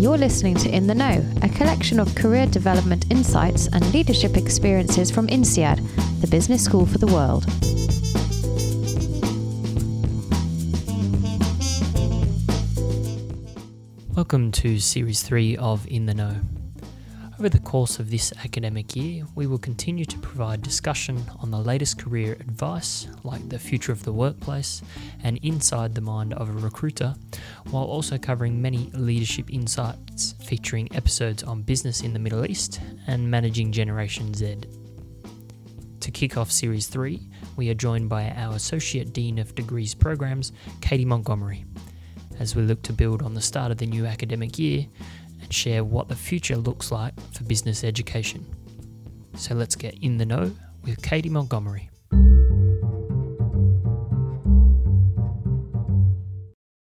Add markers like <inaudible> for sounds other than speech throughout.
You're listening to In the Know, a collection of career development insights and leadership experiences from INSEAD, the business school for the world. Welcome to Series 3 of In the Know. Over the course of this academic year, we will continue to provide discussion on the latest career advice, like the future of the workplace and inside the mind of a recruiter, while also covering many leadership insights featuring episodes on business in the Middle East and managing Generation Z. To kick off Series 3, we are joined by our Associate Dean of Degrees Programs, Katie Montgomery. As we look to build on the start of the new academic year, and share what the future looks like for business education. So let's get in the know with Katie Montgomery.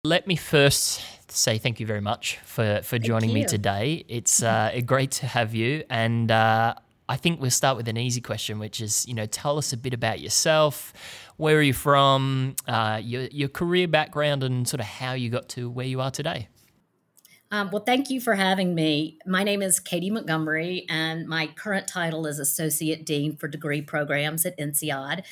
Let me first say thank you very much for, for joining me today. It's <laughs> uh, great to have you. And uh, I think we'll start with an easy question, which is, you know, tell us a bit about yourself. Where are you from? Uh, your, your career background and sort of how you got to where you are today. Um, well, thank you for having me. My name is Katie Montgomery, and my current title is Associate Dean for Degree Programs at INSEAD.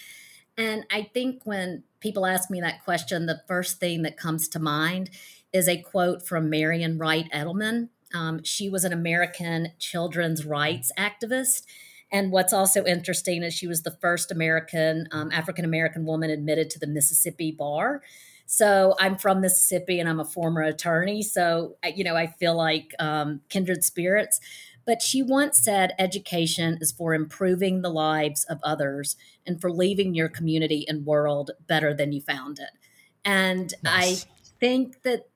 And I think when people ask me that question, the first thing that comes to mind is a quote from Marian Wright Edelman. Um, she was an American children's rights activist. And what's also interesting is she was the first American, um, African American woman admitted to the Mississippi bar. So I'm from Mississippi and I'm a former attorney. So, you know, I feel like um, kindred spirits. But she once said education is for improving the lives of others and for leaving your community and world better than you found it. And nice. I think that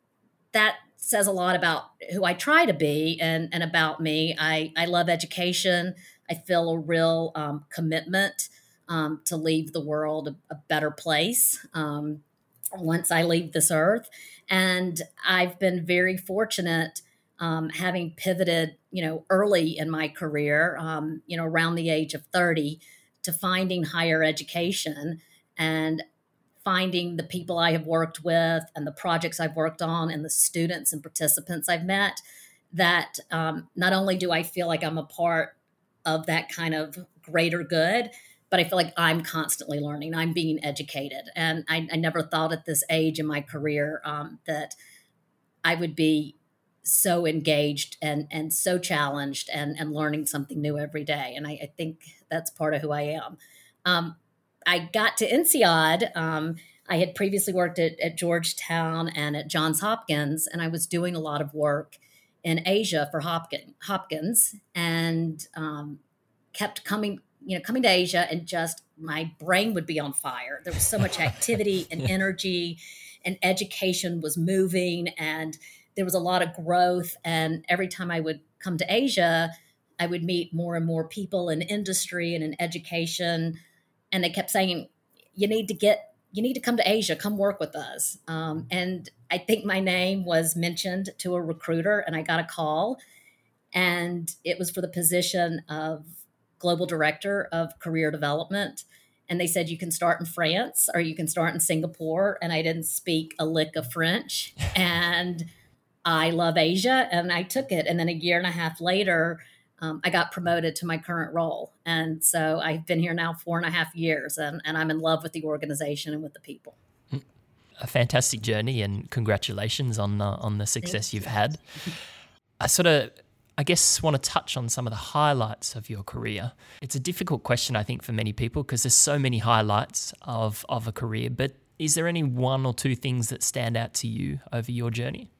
that says a lot about who I try to be and, and about me. I, I love education. I feel a real um, commitment um, to leave the world a, a better place. Um, once I leave this earth. And I've been very fortunate um, having pivoted, you know, early in my career, um, you know, around the age of 30 to finding higher education and finding the people I have worked with and the projects I've worked on and the students and participants I've met that um, not only do I feel like I'm a part of that kind of greater good, but I feel like I'm constantly learning. I'm being educated. And I, I never thought at this age in my career um, that I would be so engaged and and so challenged and and learning something new every day. And I, I think that's part of who I am. Um, I got to INSEAD. Um, I had previously worked at, at Georgetown and at Johns Hopkins, and I was doing a lot of work in Asia for Hopkins, Hopkins and um, kept coming you know, coming to Asia and just my brain would be on fire. There was so much activity <laughs> and energy, and education was moving, and there was a lot of growth. And every time I would come to Asia, I would meet more and more people in industry and in education, and they kept saying, "You need to get." You need to come to Asia, come work with us. Um, and I think my name was mentioned to a recruiter, and I got a call. And it was for the position of global director of career development. And they said, you can start in France or you can start in Singapore. And I didn't speak a lick of French. <laughs> and I love Asia and I took it. And then a year and a half later, um, I got promoted to my current role. And so I've been here now four and a half years and, and I'm in love with the organization and with the people. A fantastic journey and congratulations on the, on the success you've you. had. I sort of I guess want to touch on some of the highlights of your career. It's a difficult question, I think, for many people because there's so many highlights of, of a career. But is there any one or two things that stand out to you over your journey?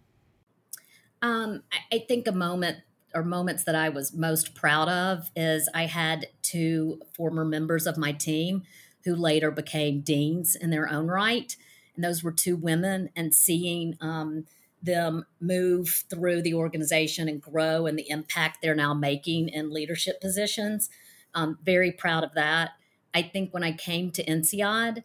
Um, I think a moment or moments that I was most proud of is I had two former members of my team who later became deans in their own right. And those were two women, and seeing um, them move through the organization and grow and the impact they're now making in leadership positions. Um, very proud of that. I think when I came to INSEAD,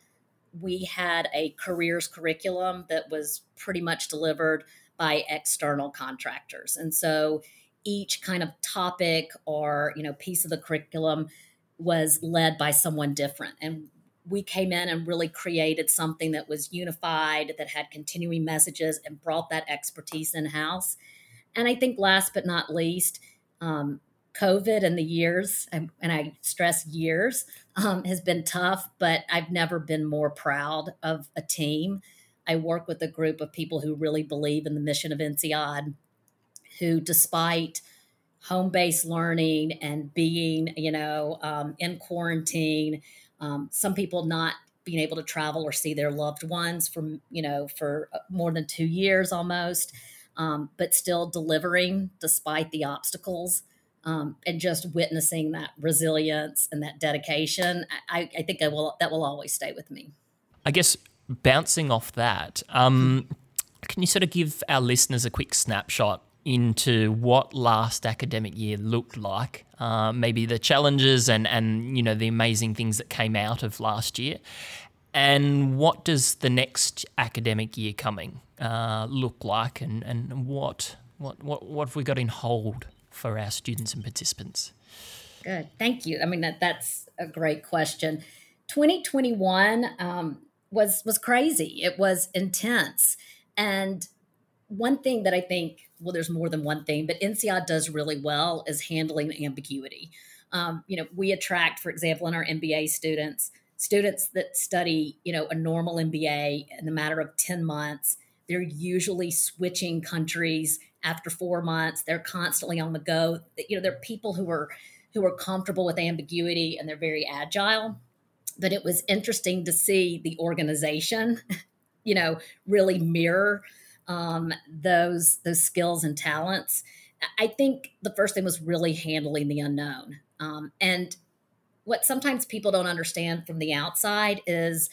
we had a careers curriculum that was pretty much delivered by external contractors. And so each kind of topic or, you know, piece of the curriculum was led by someone different. And we came in and really created something that was unified, that had continuing messages, and brought that expertise in house. And I think last but not least, um, COVID and the years, and I stress years, um, has been tough, but I've never been more proud of a team. I work with a group of people who really believe in the mission of INSEAD, who, despite home based learning and being, you know, um, in quarantine, um, some people not being able to travel or see their loved ones from, you know, for uh, more than two years almost, um, but still delivering despite the obstacles. Um, and just witnessing that resilience and that dedication, I, I, think I will that will always stay with me. I guess bouncing off that, um, can you sort of give our listeners a quick snapshot into what last academic year looked like, uh, maybe the challenges and, and you know the amazing things that came out of last year, and what does the next academic year coming uh, look like, and, and what what what what have we got in hold for our students and participants? Good, thank you. I mean that that's a great question. 2021 um, was was crazy. It was intense, and one thing that I think, well, there's more than one thing, but INSEAD does really well is handling ambiguity. Um, you know, we attract, for example, in our MBA students, students that study, you know, a normal MBA in the matter of 10 months. They're usually switching countries after four months. They're constantly on the go. You know, they're people who are who are comfortable with ambiguity and they're very agile. But it was interesting to see the organization, <laughs> you know, really mirror um, those those skills and talents. I think the first thing was really handling the unknown. Um, and what sometimes people don't understand from the outside is,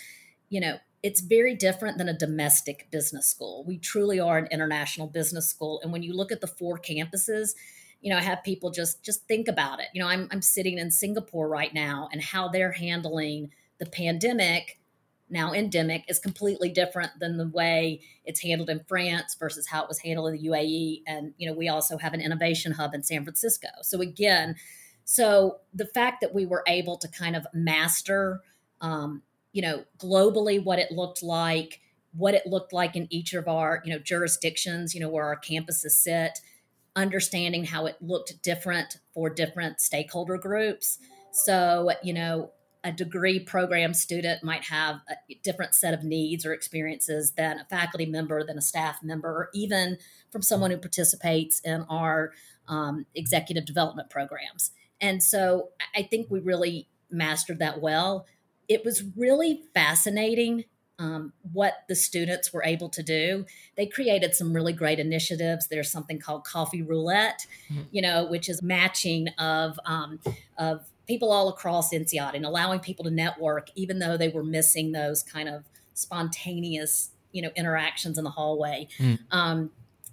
you know, it's very different than a domestic business school. We truly are an international business school. And when you look at the four campuses, you know, I have people just just think about it. You know, I'm I'm sitting in Singapore right now and how they're handling the pandemic now endemic is completely different than the way it's handled in France versus how it was handled in the UAE. And, you know, we also have an innovation hub in San Francisco. So again, so the fact that we were able to kind of master, um, you know, globally what it looked like, what it looked like in each of our, you know, jurisdictions, you know, where our campuses sit, understanding how it looked different for different stakeholder groups. So, you know, a degree program student might have a different set of needs or experiences than a faculty member, than a staff member, or even from someone who participates in our um, executive development programs. And so I think we really mastered that well. It was really fascinating um, what the students were able to do. They created some really great initiatives. There's something called Coffee Roulette, mm-hmm. you know, which is matching of um, of people all across INSEAD and allowing people to network, even though they were missing those kind of spontaneous, you know, interactions in the hallway. Mm. Um,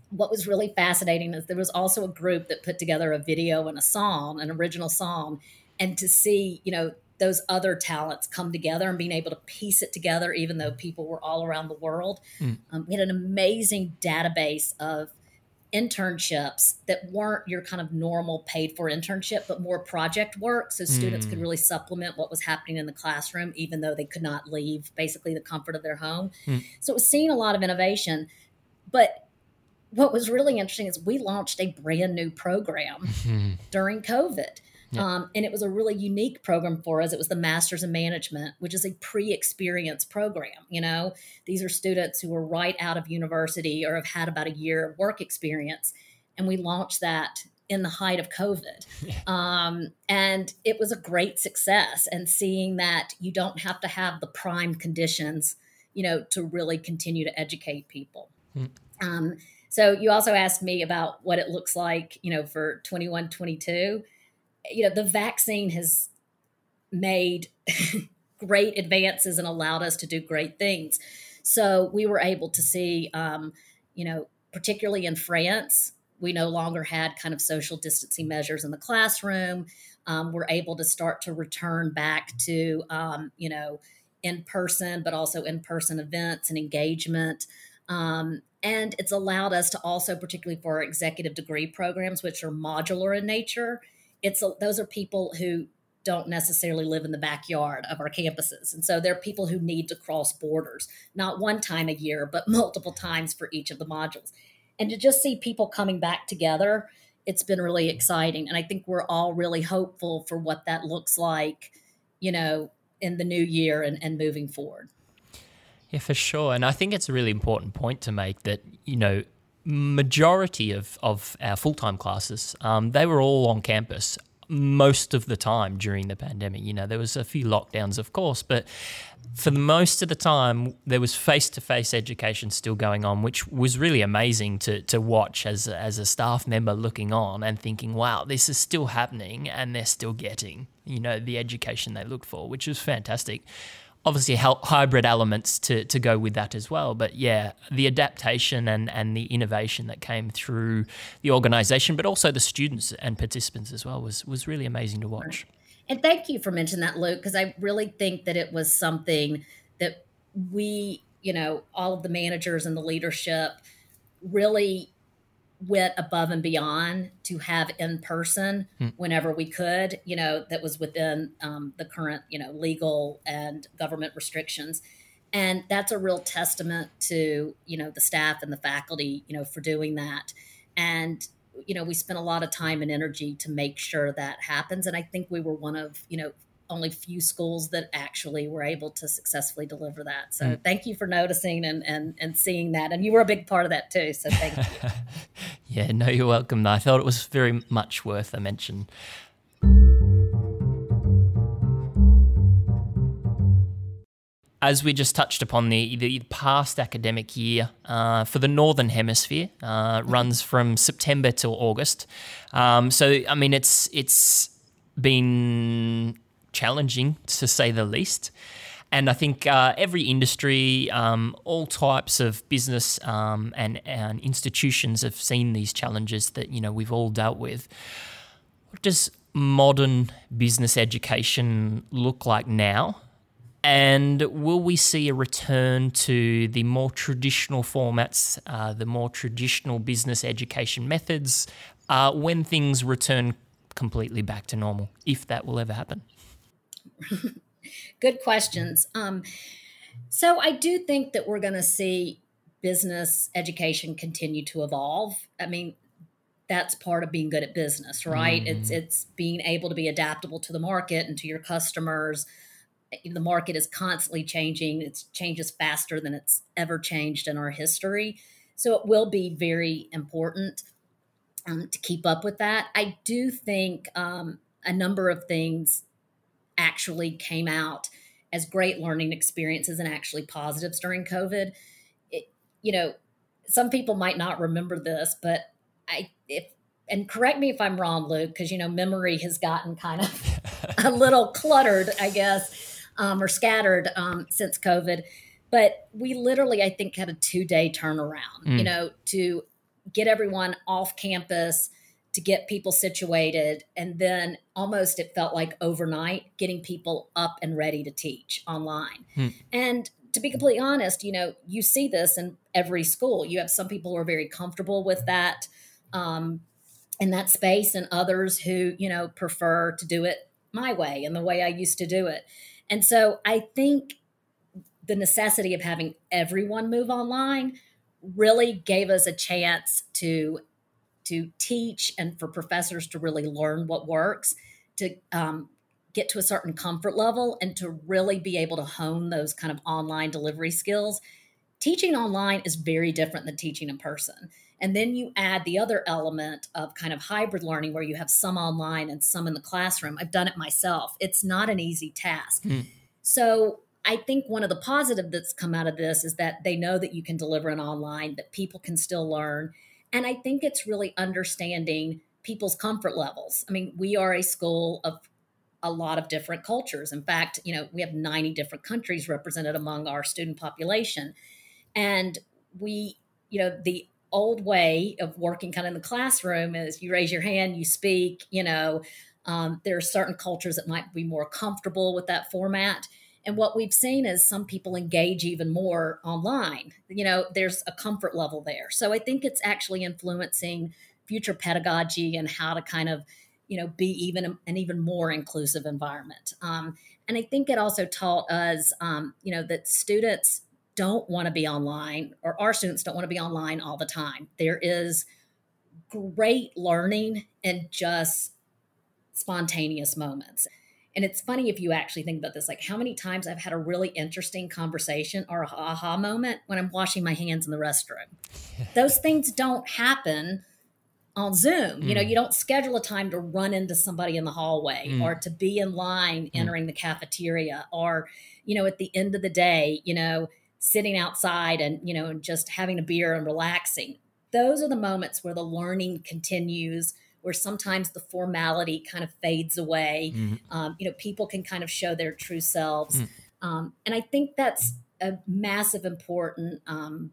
what was really fascinating is there was also a group that put together a video and a song, an original song, and to see, you know, those other talents come together and being able to piece it together, even though people were all around the world. Mm. Um, we had an amazing database of internships that weren't your kind of normal paid for internship, but more project work. So students mm. could really supplement what was happening in the classroom, even though they could not leave basically the comfort of their home. Mm. So it was seeing a lot of innovation. But what was really interesting is we launched a brand new program mm-hmm. <laughs> during COVID. Yeah. Um, and it was a really unique program for us. It was the Masters in Management, which is a pre-experience program. You know, these are students who are right out of university or have had about a year of work experience, and we launched that in the height of COVID. <laughs> Yeah. Um, and it was a great success. And seeing that you don't have to have the prime conditions, you know, to really continue to educate people. Mm. Um, so you also asked me about what it looks like, you know, for 21, 22 you know, the vaccine has made <laughs> great advances and allowed us to do great things. So we were able to see, um, you know, particularly in France, we no longer had kind of social distancing measures in the classroom. Um, we're able to start to return back to, um, you know, in person, but also in person events and engagement. Um, and it's allowed us to also, particularly for our executive degree programs, which are modular in nature, it's a, those are people who don't necessarily live in the backyard of our campuses. And so there are people who need to cross borders, not one time a year, but <laughs> multiple times for each of the modules. and to just see people coming back together it's been really exciting and i think we're all really hopeful for what that looks like you know in the new year and, and moving forward yeah for sure and i think it's a really important point to make that you know majority of, of our full-time classes um, they were all on campus most of the time during the pandemic. You know, there was a few lockdowns, of course, but for most of the time, there was face to face education still going on, which was really amazing to, to watch as as a staff member looking on and thinking, wow, this is still happening and they're still getting, you know, the education they look for, which was fantastic obviously hybrid elements to, to go with that as well. But yeah, the adaptation and, and the innovation that came through the organization, but also the students and participants as well, was, was really amazing to watch. And thank you for mentioning that, Luke, because I really think that it was something that we, you know, all of the managers and the leadership really went above and beyond to have in person hmm. whenever we could, you know, that was within um, the current, you know, legal and government restrictions. And that's a real testament to, you know, the staff and the faculty, you know, for doing that. And, you know, we spent a lot of time and energy to make sure that happens. And I think we were one of, you know, only few schools that actually were able to successfully deliver that. So mm. thank you for noticing and, and, and seeing that. And you were a big part of that too. So thank you. <laughs> yeah, no, you're welcome. I thought it was very much worth a mention. as we just touched upon, the, the past academic year uh, for the Northern Hemisphere uh, runs from September till August. Um, so, I mean, it's it's been challenging to say the least. And I think uh, every industry, um, all types of business um, and, and institutions have seen these challenges that you know we've all dealt with. What does modern business education look like now? And will we see a return to the more traditional formats, uh, the more traditional business education methods, uh, when things return completely back to normal, if that will ever happen? Good questions. Um, so I do think that we're going to see business education continue to evolve. I mean, that's part of being good at business, right? Mm. It's it's being able to be adaptable to the market and to your customers. The market is constantly changing. It changes faster than it's ever changed in our history. So it will be very important um, to keep up with that. I do think um, a number of things actually came out as great learning experiences and actually positives during COVID. It, you know, some people might not remember this, but I, if, and correct me if I'm wrong, Luke, because, you know, memory has gotten kind of <laughs> a little cluttered, I guess, um, or scattered um, since COVID. But we literally, I think, had a two day turnaround, mm. you know, to get everyone off campus to get people situated. And then almost it felt like overnight getting people up and ready to teach online. Hmm. and to be completely honest you know you see this in every school. You have some people who are very comfortable with that um, in that space and others who you know prefer to do it my way and the way i used to do it. And so i think the necessity of having everyone move online really gave us a chance to to teach and for professors to really learn what works, to um, get to a certain comfort level, and to really be able to hone those kind of online delivery skills. Teaching online is very different than teaching in person. And then you add the other element of kind of hybrid learning where you have some online and some in the classroom. I've done it myself. It's not an easy task. Mm. So I think one of the positive that's come out of this is that they know that you can deliver an online, that people can still learn, and I think it's really understanding people's comfort levels. I mean, we are a school of a lot of different cultures. In fact, you know, we have 90 different countries represented among our student population. And we, you know, the old way of working kind of in the classroom is you raise your hand, you speak, you know, um, there are certain cultures that might be more comfortable with that format. And what we've seen is some people engage even more online. You know, there's a comfort level there. So I think it's actually influencing future pedagogy and how to kind of, you know, be even an even more inclusive environment. Um, and I think it also taught us, um, you know, that students don't want to be online, or our students don't want to be online all the time. There is great learning and just spontaneous moments. And it's funny if you actually think about this like how many times I've had a really interesting conversation or a aha moment when I'm washing my hands in the restroom. <laughs> Those things don't happen on Zoom. Mm. You know, mm. you don't schedule a time to run into somebody in the hallway mm. or to be in line mm. entering mm. the cafeteria or, you know, at the end of the day, you know, sitting outside and, you know, just having a beer and relaxing. Those are the moments where the learning continues where sometimes the formality kind of fades away. Mm-hmm. Um, you know, people can kind of show their true selves. Mm. Um, and I think that's a massive, important um,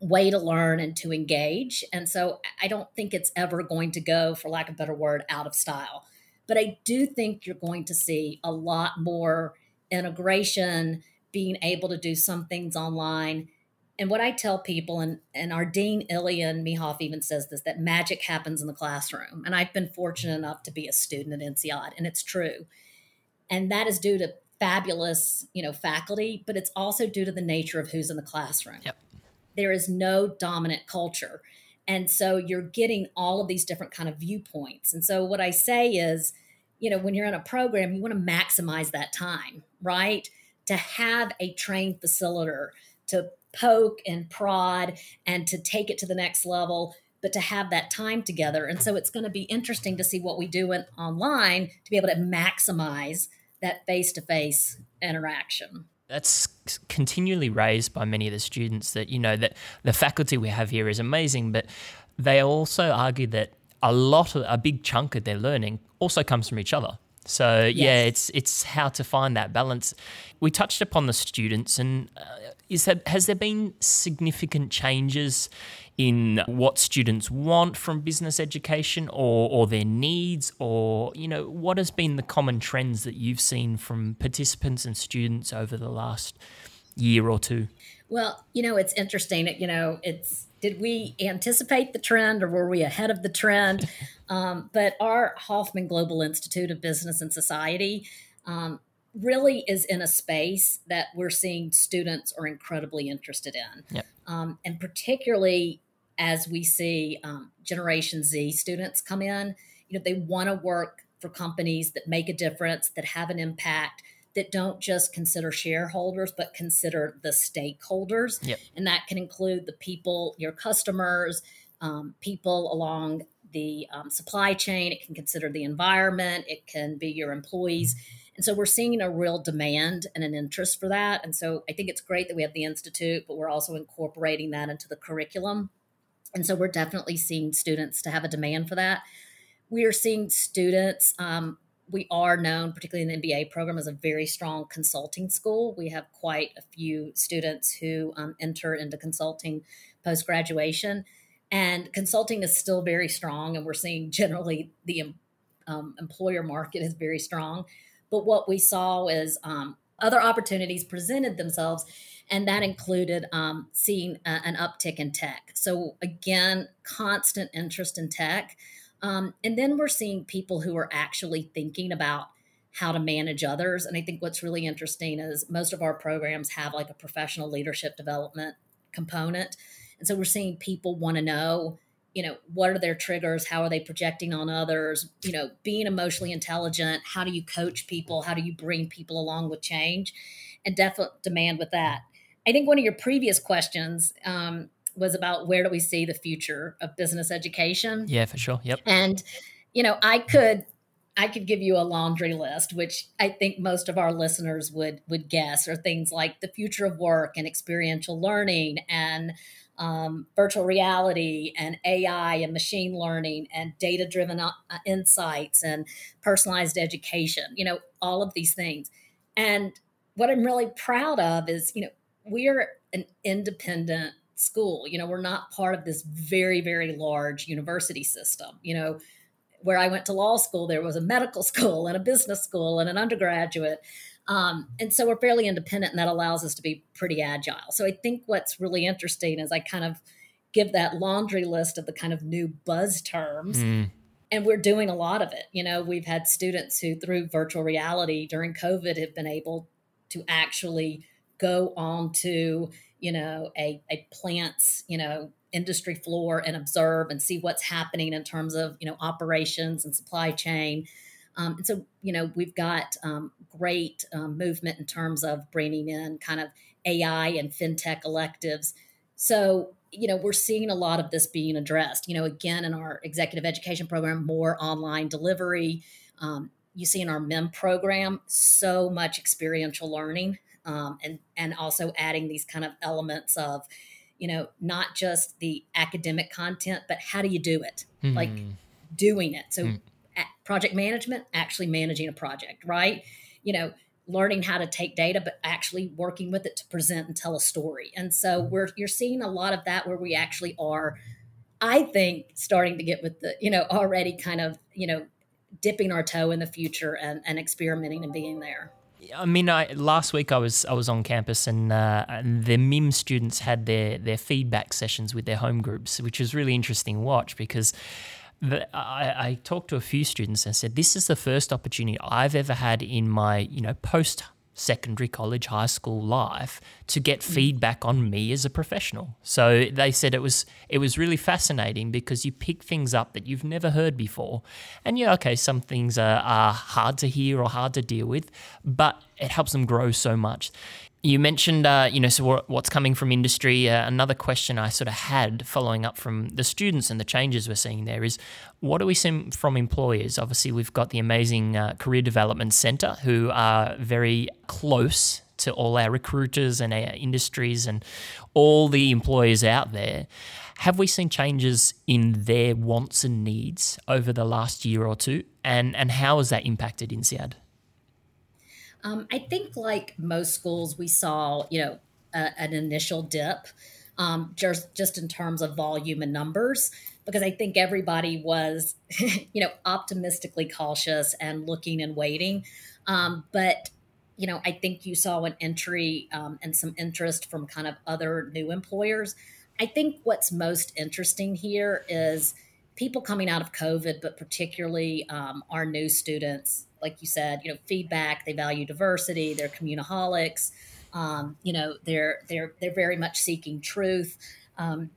way to learn and to engage. And so I don't think it's ever going to go, for lack of a better word, out of style. But I do think you're going to see a lot more integration, being able to do some things online and what I tell people, and, and our dean, Ilian Mihov, even says this that magic happens in the classroom. And I've been fortunate enough to be a student at INSEAD, and it's true. And that is due to fabulous, you know, faculty, but it's also due to the nature of who's in the classroom. Yep. There is no dominant culture. And so you're getting all of these different kind of viewpoints. And so what I say is, you know, when you're in a program, you want to maximize that time, right? To have a trained facilitator to poke and prod and to take it to the next level but to have that time together. And so it's going to be interesting to see what we do in, online to be able to maximize that face-to-face interaction. That's continually raised by many of the students that you know that the faculty we have here is amazing but they also argue that a lot of a big chunk of their learning also comes from each other so yes. yeah, it's it's how to find that balance. We touched upon the students, and uh, is that has there been significant changes in what students want from business education, or or their needs, or you know what has been the common trends that you've seen from participants and students over the last year or two? Well, you know, it's interesting. You know, it's did we anticipate the trend or were we ahead of the trend? <laughs> Um, but our Hoffmann Global Institute of Business and Society um, really is in a space that we're seeing students are incredibly interested in. Yep. Um, and particularly as we see um, Generation Z students come in, you know, they want to work for companies that make a difference, that have an impact, that don't just consider shareholders, but consider the stakeholders. Yep. And that can include the people, your customers, um, people along the um, supply chain. It can consider the environment. It can be your employees. And so we're seeing a real demand and an interest for that. And so I think it's great that we have the Institute, but we're also incorporating that into the curriculum. And so we're definitely seeing students to have a demand for that. We are seeing students um, we are known, particularly in the MBA program, as a very strong consulting school. We have quite a few students who um, enter into consulting post graduation, and consulting is still very strong. And we're seeing generally the um, employer market is very strong. But what we saw is um, other opportunities presented themselves, and that included um, seeing a, an uptick in tech. So again, constant interest in tech. Um, and then we're seeing people who are actually thinking about how to manage others. And I think what's really interesting is most of our programs have like a professional leadership development component. And so we're seeing people want to know, you know, what are their triggers? How are they projecting on others? You know, being emotionally intelligent, how do you coach people? How do you bring people along with change? And definite demand with that. I think one of your previous questions, um, was about where do we see the future of business education? Yeah, for sure. Yep. And you know, I could I could give you a laundry list, which I think most of our listeners would would guess, are things like the future of work and experiential learning and um, virtual reality and AI and machine learning and data driven uh, insights and personalized education. You know, all of these things. And what I'm really proud of is, you know, we're an independent school. You know, we're not part of this very, very large university system. You know, where I went to law school, there was a medical <laughs> school and a business school and an undergraduate. Um, and so we're fairly independent, and that allows us to be pretty agile. So I think what's really interesting is I kind of give that laundry list of the kind of new buzz terms. Mm. And we're doing a lot of it. You know, we've had students who, through virtual reality during COVID, have been able to actually go on to you know a, a plant's you know industry floor and observe and see what's happening in terms of you know operations and supply chain. Um, and so you know we've got um, great um, movement in terms of bringing in kind of ai and fintech electives. So you know we're seeing a lot of this being addressed you know again in our executive education program more online delivery. Um, you see in our MIM program so much experiential learning um, and and also adding these kind of elements of you know not just the academic content but how do you do it? Mm. like doing it. So mm. project management actually managing a project right? You know learning how to take data but actually working with it to present and tell a story. And so we're you're seeing a lot of that where we actually are i think starting to get with the you know already kind of you know dipping our toe in the future and, and experimenting and being there I mean, I, last week I was I was on campus and, uh, and the MIM students had their their feedback sessions with their home groups, which was really interesting to watch because the, I, I talked to a few students and said this is the first opportunity I've ever had in my you know post secondary college high school life to get mm. feedback on me as a professional. So they said it was it was really fascinating because you pick things up that you've never heard before. And yeah okay some things are, are hard to hear or hard to deal with but it helps them grow so much you mentioned, uh, you know, so what's coming from industry. Uh, another question I sort of had following up from the students and the changes we're seeing there is, what are we seeing from employers? Obviously, we've got the amazing uh, Career Development Centre who are very close to all our recruiters and our industries and all the employers out there. Have we seen changes in their wants and needs over the last year or two? And, and how has that impacted INSEAD? Um, I think, like most schools, we saw, you know, a, an initial dip, um, just just in terms of volume and numbers, because I think everybody was, <laughs> you know, optimistically cautious and looking and waiting. Um, but you know, I think you saw an entry um, and some interest from kind of other new employers. I think what's most interesting here is people coming out of COVID, but particularly um, our new students like you said, you know, feedback. They value diversity. They're communaholics. Um, you know, they're they're they're very much seeking truth. Um,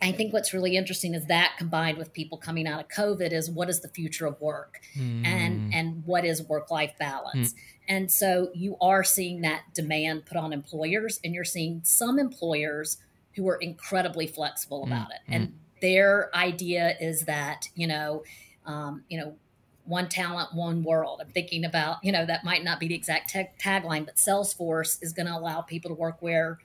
I think what's really interesting is that combined with people coming out of COVID is what is the future of work mm. and and what is work life balance. Mm. And so you are seeing that demand put on employers, and you're seeing some employers who are incredibly flexible mm. about it. And mm. Their idea is that you know, um, you know, one talent, one world. I'm thinking about, you know, that might not be the exact tag- tagline, but Salesforce is going to allow people to work where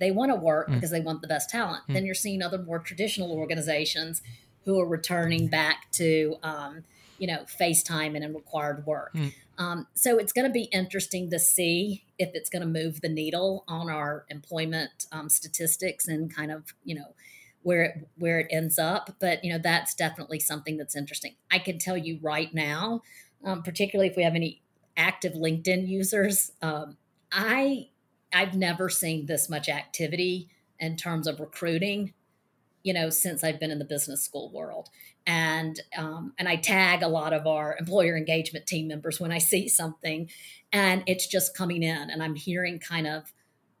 they want to work mm. because they want the best talent. Mm. Then you're seeing other more traditional organizations who are returning back to, um, you know, FaceTime and in required work. Mm. Um, so it's going to be interesting to see if it's going to move the needle on our employment um, statistics and kind of, you know, where it where it ends up but you know that's definitely something that's interesting. I can tell you right now um, particularly if we have any active linkedin users um, i i've never seen this much activity in terms of recruiting you know since i've been in the business school world. And um, and i tag a lot of our employer engagement team members when i see something and it's just coming in and i'm hearing kind of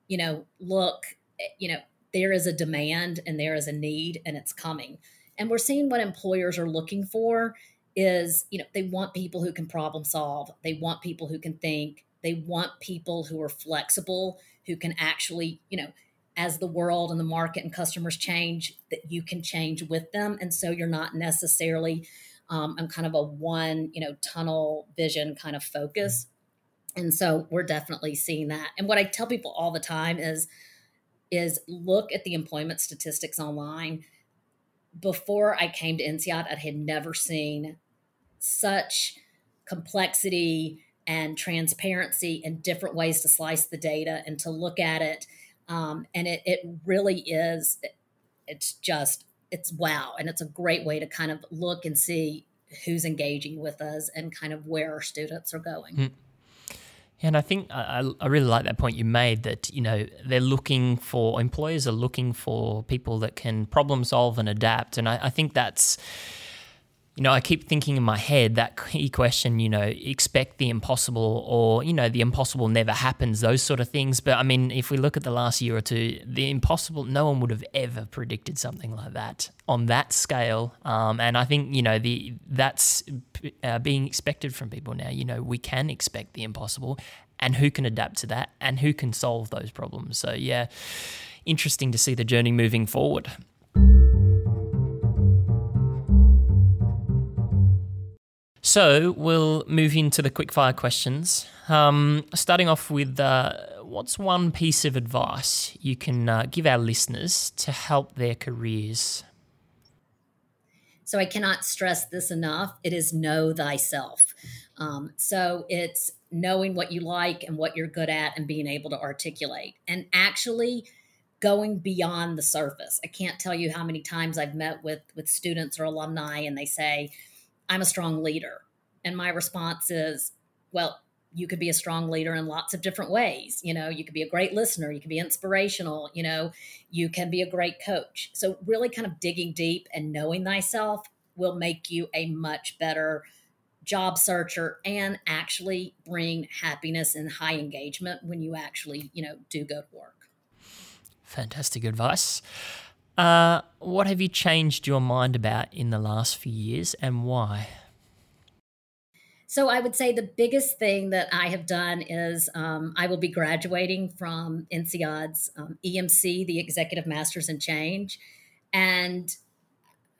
you know look eh, you know there is a demand and there is a need and it's coming. And we're seeing what employers are looking for is, you know, they want people who can problem solve. They want people who can think. They want people who are flexible, who can actually, you know, as the world and the market and customers change, that you can change with them. And so you're not necessarily um, on kind of a one, you know, tunnel vision kind of focus. And so we're definitely seeing that. And what I tell people all the time is, is look at the employment statistics online. Before I came to INSEAD, I had never seen such complexity and transparency and different ways to slice the data and to look at it. Um, and it, it really is, it's just, it's wow. And it's a great way to kind of look and see who's engaging with us and kind of where our students are going. And I think I, I really like that point you made that, you know, they're looking for, employers are looking for people that can problem solve and adapt. And I, I think that's, you know, I keep thinking in my head that key question, you know, expect the impossible or, you know, the impossible never happens, those sort of things. But I mean, if we look at the last year or two, the impossible, no one would have ever predicted something like that on that scale. Um, and I think, you know, the that's uh, being expected from people now. You know, we can expect the impossible and who can adapt to that and who can solve those problems. So, yeah, interesting to see the journey moving forward. So we'll move into the quickfire questions. Um, starting off with uh, what's one piece of advice you can uh, give our listeners to help their careers? So I cannot stress this enough. It is know thyself. Um, so it's knowing what you like and what you're good at and being able to articulate and actually going beyond the surface. I can't tell you how many times I've met with with students or alumni and they say, I'm a strong leader. And my response is, well, you could be a strong leader in lots of different ways. You know, you could be a great listener, you could be inspirational, you know, you can be a great coach. So, really kind of digging deep and knowing thyself will make you a much better job searcher and actually bring happiness and high engagement when you actually, you know, do go to work. Fantastic advice. Uh, what have you changed your mind about in the last few years and why? So I would say the biggest thing that I have done is um, I will be graduating from INSEAD's um, EMC, the Executive Masters in Change, and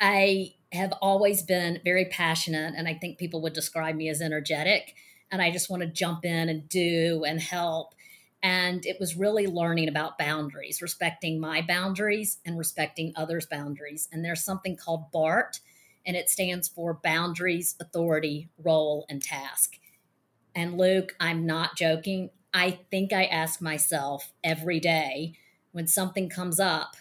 I have always been very passionate, and I think people would describe me as energetic. And I just want to jump in and do and help. And it was really learning about boundaries, respecting my boundaries and respecting others' boundaries. And there's something called BART, and it stands for Boundaries, Authority, Role, and Task. And Luke, I'm not joking. I think I ask myself every day when something comes up,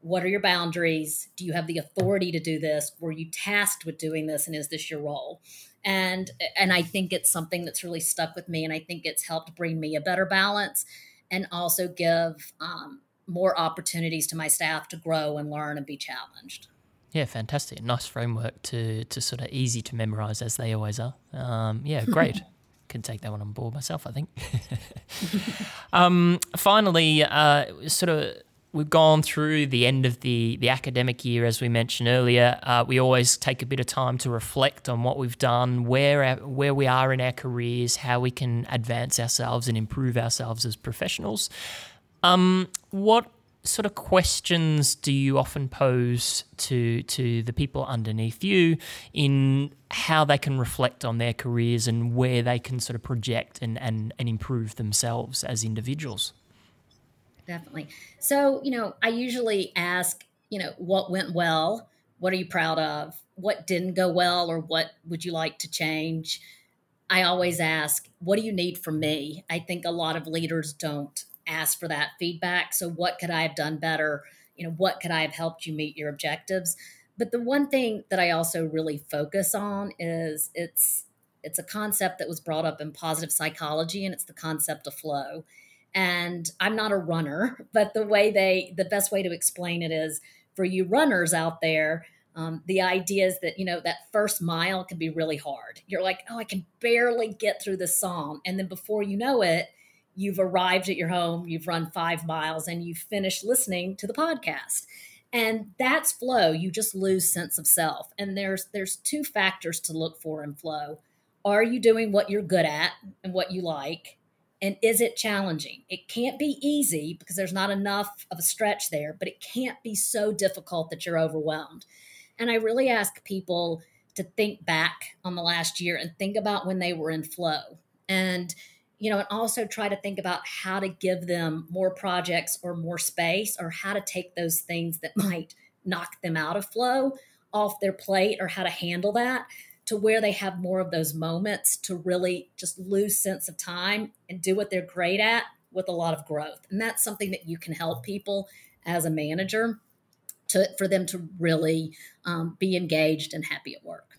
what are your boundaries? Do you have the authority to do this? Were you tasked with doing this and is this your role? And and I think it's something that's really stuck with me and I think it's helped bring me a better balance and also give um, more opportunities to my staff to grow and learn and be challenged. Yeah, fantastic. Nice framework to to sort of easy to memorize as they always are. Um, yeah, great. <laughs> Can take that one on board myself, I think. <laughs> um, finally, uh, sort of we've gone through the end of the, the academic year, as we mentioned earlier. Uh, we always take a bit of time to reflect on what we've done, where our, where we are in our careers, how we can advance ourselves and improve ourselves as professionals. Um, what sort of questions do you often pose to to the people underneath you in how they can reflect on their careers and where they can sort of project and, and, and improve themselves as individuals? Definitely. So, you know, I usually ask, you know, what went well? What are you proud of? What didn't go well or what would you like to change? I always ask, what do you need from me? I think a lot of leaders don't ask for that feedback. So, what could I have done better? You know, what could I have helped you meet your objectives? But the one thing that I also really focus on is it's it's a concept that was brought up in positive psychology and it's the concept of flow. And I'm not a runner, <laughs> but the way they the best way to explain it is for you runners out there, um, the idea is that you know that first mile can be really hard. You're like, oh, I can barely get through the song, and then before you know it, you've arrived at your home, you've run five miles, and you've finished listening to the podcast. And that's flow. You just lose sense of self. And there's there's two factors to look for in flow. Are you doing what you're good at and what you like? And is it challenging? It can't be easy because there's not enough of a stretch there, but it can't be so difficult that you're overwhelmed. And I really ask people to think back on the last year and think about when they were in flow. And you know, and also try to think about how to give them more projects or more space or how to take those things that might knock them out of flow off their plate or how to handle that to where they have more of those moments to really just lose sense of time and do what they're great at with a lot of growth. And that's something that you can help people as a manager to for them to really um, be engaged and happy at work.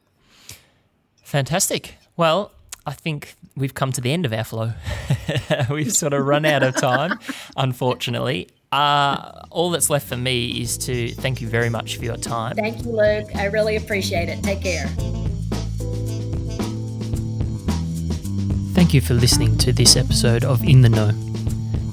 Fantastic. Well, I think we've come to the end of our flow. <laughs> we've sort of run out of time, <laughs> unfortunately. uh, all that's left for me is to thank you very much for your time. Thank you, Luke. I really appreciate it. Take care. Thank you for listening to this episode of In the Know.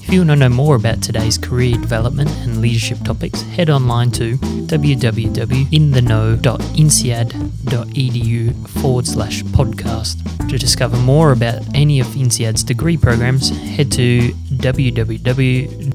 If you want to know more about today's career development and leadership topics, head online to www.intheknow.insead.edu forward slash podcast. To discover more about any of INSEAD's degree programs, head to www